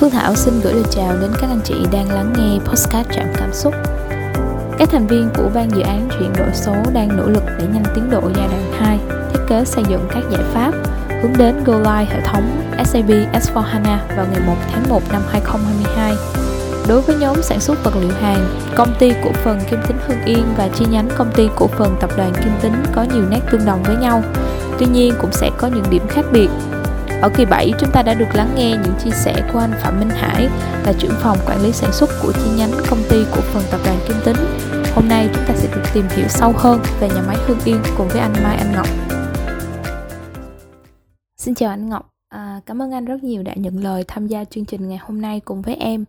Phương Thảo xin gửi lời chào đến các anh chị đang lắng nghe Postcard Trạm Cảm Xúc. Các thành viên của ban dự án chuyển đổi số đang nỗ lực để nhanh tiến độ giai đoạn 2, thiết kế xây dựng các giải pháp hướng đến Go Live hệ thống SAP S4HANA vào ngày 1 tháng 1 năm 2022. Đối với nhóm sản xuất vật liệu hàng, công ty cổ phần Kim Tính Hương Yên và chi nhánh công ty cổ phần tập đoàn Kim Tính có nhiều nét tương đồng với nhau. Tuy nhiên cũng sẽ có những điểm khác biệt ở kỳ 7, chúng ta đã được lắng nghe những chia sẻ của anh Phạm Minh Hải là trưởng phòng quản lý sản xuất của chi nhánh công ty cổ phần tập đoàn Kim Tính. Hôm nay chúng ta sẽ được tìm hiểu sâu hơn về nhà máy Hương Yên cùng với anh Mai Anh Ngọc. Xin chào anh Ngọc, à, cảm ơn anh rất nhiều đã nhận lời tham gia chương trình ngày hôm nay cùng với em.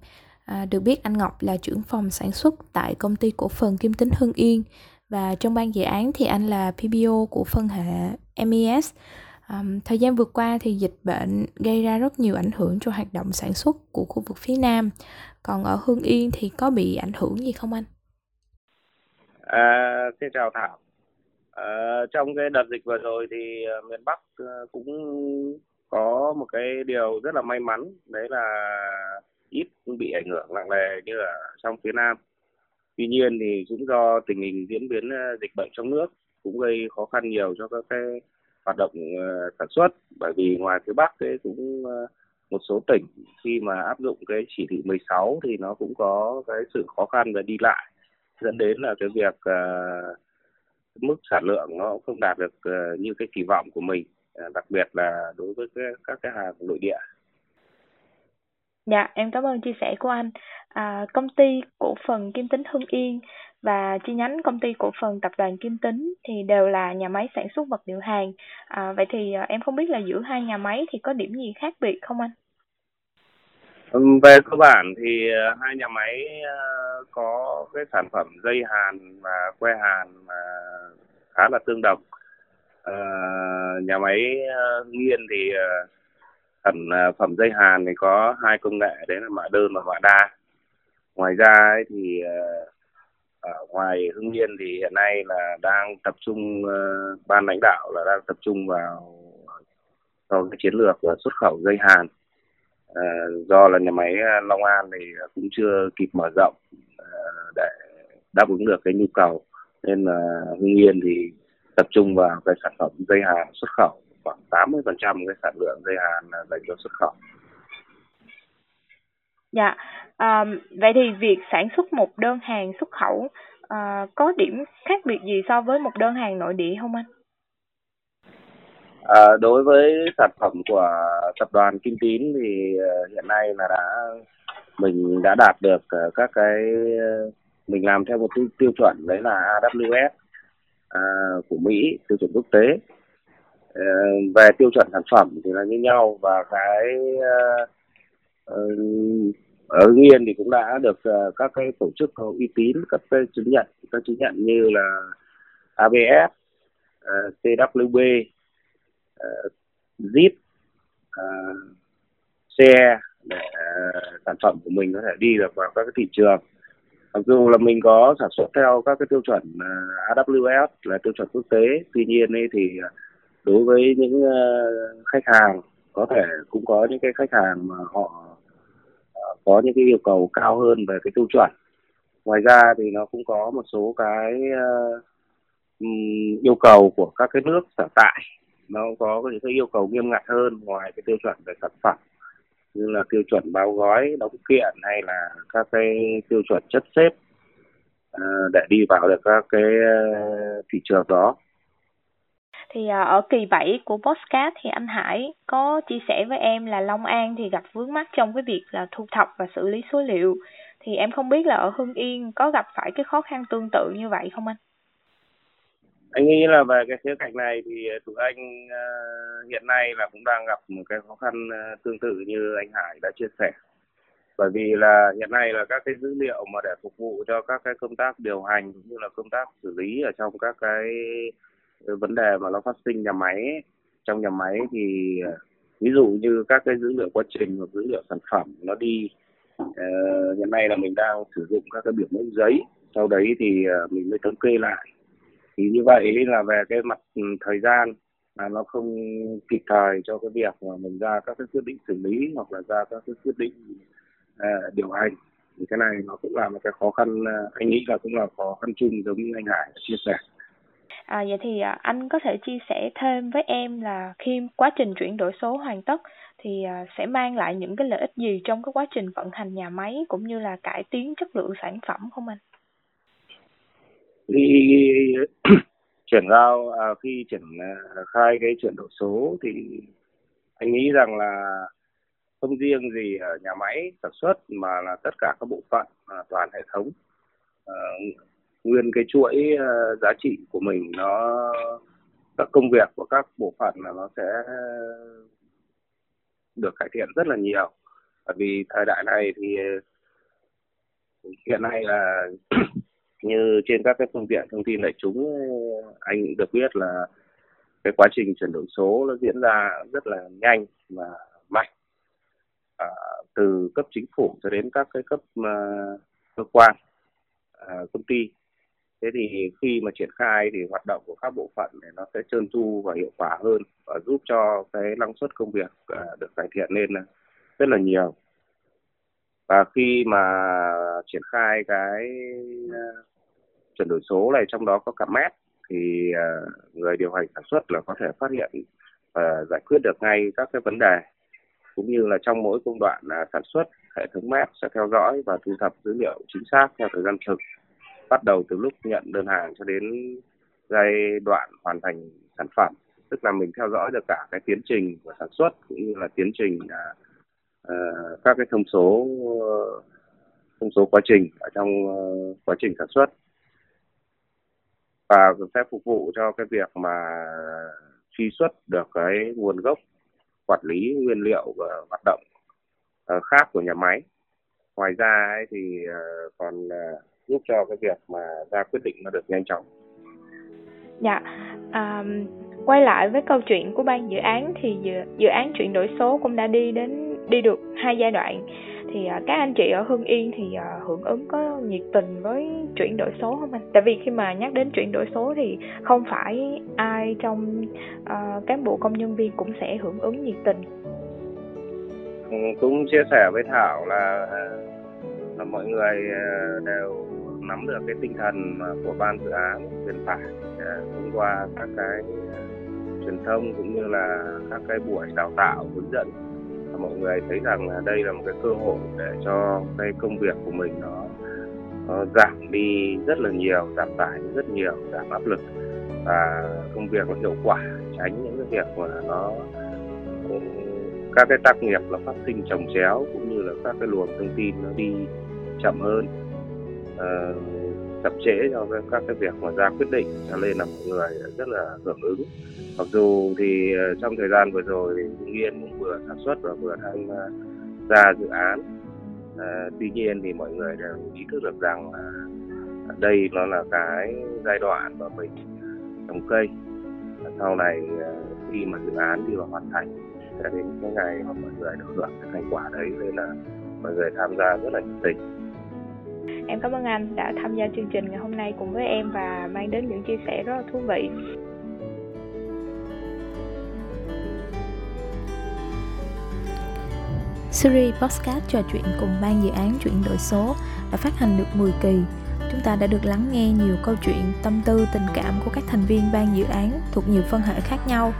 À, được biết anh Ngọc là trưởng phòng sản xuất tại công ty cổ phần Kim Tính Hưng Yên và trong ban dự án thì anh là PBO của phân hệ MES Um, thời gian vừa qua thì dịch bệnh gây ra rất nhiều ảnh hưởng cho hoạt động sản xuất của khu vực phía Nam. Còn ở Hương Yên thì có bị ảnh hưởng gì không anh? À, xin chào Thảo. À, trong cái đợt dịch vừa rồi thì ờ, miền Bắc ờ, cũng có một cái điều rất là may mắn đấy là ít bị ảnh hưởng nặng nề như ở trong phía Nam. Tuy nhiên thì cũng do tình hình diễn biến dịch bệnh trong nước cũng gây khó khăn nhiều cho các cái hoạt động ờ, sản xuất bởi vì ngoài phía Bắc thì cũng ờ, một số tỉnh khi mà áp dụng cái chỉ thị 16 thì nó cũng có cái sự khó khăn về đi lại dẫn đến là cái việc uh, mức sản lượng nó không đạt được uh, như cái kỳ vọng của mình uh, đặc biệt là đối với cái, các cái hàng nội địa. Dạ, em cảm ơn chia sẻ của anh. À, công ty cổ phần Kim Tính Hưng Yên và chi nhánh công ty cổ phần tập đoàn Kim Tính thì đều là nhà máy sản xuất vật liệu hàng. À, vậy thì à, em không biết là giữa hai nhà máy thì có điểm gì khác biệt không anh? Về cơ bản thì à, hai nhà máy à, có cái sản phẩm dây hàn và que hàn khá là tương đồng. À, nhà máy à, Nghiên thì sản à, phẩm dây hàn thì có hai công nghệ, đấy là mạ đơn và mạ đa. Ngoài ra ấy thì à, ở ngoài hưng yên thì hiện nay là đang tập trung à, ban lãnh đạo là đang tập trung vào cho cái chiến lược xuất khẩu dây hàn. Do là nhà máy Long An thì cũng chưa kịp mở rộng để đáp ứng được cái nhu cầu. Nên là Hưng Yên thì tập trung vào cái sản phẩm dây hàn xuất khẩu khoảng 80% cái sản lượng dây hàn dành cho xuất khẩu. Dạ, À, vậy thì việc sản xuất một đơn hàng xuất khẩu à, có điểm khác biệt gì so với một đơn hàng nội địa không anh? À, đối với sản phẩm của tập đoàn Kim Tín thì uh, hiện nay là đã mình đã đạt được các cái mình làm theo một tiêu, tiêu chuẩn đấy là AWS uh, của Mỹ tiêu chuẩn quốc tế Ờ, về tiêu chuẩn sản phẩm thì là như nhau và cái uh, ở Hưng Yên thì cũng đã được uh, các cái tổ chức có uy tín cấp cái chứng nhận các chứng nhận như là ABS, uh, CWB, uh, ZIP, uh, để uh, sản phẩm của mình có thể đi được vào các cái thị trường. Mặc dù là mình có sản xuất theo các cái tiêu chuẩn uh, AWS là tiêu chuẩn quốc tế tuy nhiên ấy thì đối với những uh, khách hàng có thể cũng có những cái khách hàng mà họ ờ, có những cái yêu cầu cao hơn về cái tiêu chuẩn. Ngoài ra thì nó cũng có một số cái uh, yêu cầu của các cái nước sở tại. Nó có những cái yêu cầu nghiêm ngặt hơn ngoài cái tiêu chuẩn về sản phẩm như là tiêu chuẩn bao gói đóng kiện hay là các cái tiêu chuẩn chất xếp uh, để đi vào được các cái uh, thị trường đó thì à, ở kỳ 7 của podcast thì anh Hải có chia sẻ với em là Long An thì gặp vướng mắt trong cái việc là thu thập và xử lý số liệu. Thì em không biết là ở Hưng Yên có gặp phải cái khó khăn tương tự như vậy không anh? Anh nghĩ là về cái khía cạnh này thì tụi anh à, hiện nay là cũng đang gặp một cái khó khăn à, tương tự như anh Hải đã chia sẻ. Bởi vì là hiện nay là các cái dữ liệu mà để phục vụ cho các cái công tác điều hành cũng như là công tác xử lý ở trong các cái vấn đề mà nó phát sinh nhà máy trong nhà máy thì ví dụ như các cái dữ liệu quá trình hoặc dữ liệu sản phẩm nó đi uh, hiện nay là mình đang sử dụng các cái biểu mẫu giấy sau đấy thì uh, mình mới thống kê lại thì như vậy là về cái mặt ừ, thời gian là nó không kịp thời cho cái việc mà mình ra các cái quyết định xử lý hoặc là ra các cái quyết định uh, điều hành thì cái này nó cũng là một cái khó khăn uh, anh nghĩ là cũng là khó khăn chung giống như anh Hải chia sẻ. À, vậy thì à, anh có thể chia sẻ thêm với em là khi quá trình chuyển đổi số hoàn tất thì à, sẽ mang lại những cái lợi ích gì trong cái quá trình vận hành nhà máy cũng như là cải tiến chất lượng sản phẩm không anh? Thì chuyển giao à, khi triển à, khai cái chuyển đổi số thì anh nghĩ rằng là không riêng gì ở nhà máy sản xuất mà là tất cả các bộ phận à, toàn hệ thống à, nguyên cái chuỗi ờ, giá trị của mình nó các công việc của các bộ phận là nó sẽ được cải thiện rất là nhiều. Bởi vì thời đại này thì ờ, hiện nay là như trên các cái phương tiện thông tin đại chúng anh được biết là cái quá trình chuyển đổi số nó diễn ra rất là nhanh và mạnh. À, từ cấp chính phủ cho đến các cái cấp uh, cơ quan uh, công ty thế thì khi mà triển khai thì hoạt động của các bộ phận này nó sẽ trơn tru và hiệu quả hơn và giúp cho cái năng suất công việc à, được cải thiện lên à, rất là nhiều. Và khi mà triển khai cái à, chuyển đổi số này trong đó có cả mét thì người điều hành sản xuất là có thể phát hiện và giải quyết được ngay các cái vấn đề. Cũng như là trong mỗi công đoạn sản xuất, hệ thống mét sẽ theo dõi và thu thập dữ liệu chính xác theo thời gian thực bắt đầu từ lúc nhận đơn hàng cho đến giai đoạn hoàn thành sản phẩm. Tức là mình theo dõi được cả cái tiến trình của sản xuất cũng như là tiến trình uh, các cái thông số thông số quá trình ở trong uh, quá trình sản xuất. Và sẽ phục vụ cho cái việc mà truy xuất được cái nguồn gốc quản lý nguyên liệu và hoạt động uh, khác của nhà máy. Ngoài ra ấy thì còn giúp cho cái việc mà ra quyết định nó được nhanh chóng. Dạ, à, quay lại với câu chuyện của ban dự án thì dự, dự án chuyển đổi số cũng đã đi đến đi được hai giai đoạn thì à, các anh chị ở Hưng Yên thì à, hưởng ứng có nhiệt tình với chuyển đổi số không anh? Tại vì khi mà nhắc đến chuyển đổi số thì không phải ai trong uh, cán bộ công nhân viên cũng sẽ hưởng ứng nhiệt tình. Ừ, cũng chia sẻ với Thảo là, là mọi người ờ, đều nắm được cái tinh thần của ban dự án truyền tải ờ, thông qua các cái ờ, truyền thông cũng như là các cái buổi đào tạo hướng dẫn. Mọi người thấy rằng là đây là một cái cơ hội để cho cái công việc của mình nó, nó giảm đi rất là nhiều giảm tải rất nhiều giảm áp lực. Và công việc nó hiệu quả tránh những cái việc mà nó các cái tác nghiệp là phát sinh trồng chéo cũng như là các cái luồng thông tin nó đi chậm hơn. Uh, chậm trễ cho các cái việc mà ra quyết định cho nên là mọi người rất là hưởng ứng. Mặc dù thì ờ, trong thời gian vừa rồi thì Hưng Yên cũng vừa sản xuất và vừa tham gia ờ, dự án. À, tuy nhiên thì mọi người đều ý thức được rằng là đây nó là cái giai đoạn mà mình trồng cây. Sau này khi mà dự án đi vào hoàn thành sẽ đến cái ngày mà mọi người được hưởng cái thành quả đấy nên là mọi người tham gia rất là nhiệt tình. Em cảm ơn anh đã tham gia chương trình ngày hôm nay cùng với em và mang đến những chia sẻ rất là thú vị. Series podcast trò chuyện cùng ban dự án chuyển đổi số đã phát hành được 10 kỳ. Chúng ta đã được lắng nghe nhiều câu chuyện, tâm tư, tình cảm của các thành viên ban dự án thuộc nhiều phân hệ khác nhau.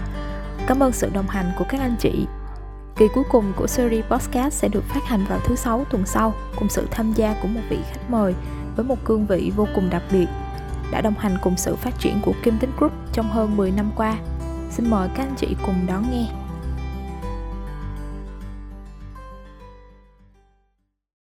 Cảm ơn sự đồng hành của các anh chị Kỳ cuối cùng của series podcast sẽ được phát hành vào thứ sáu tuần sau, cùng sự tham gia của một vị khách mời với một cương vị vô cùng đặc biệt, đã đồng hành cùng sự phát triển của Kim Tính Group trong hơn 10 năm qua. Xin mời các anh chị cùng đón nghe.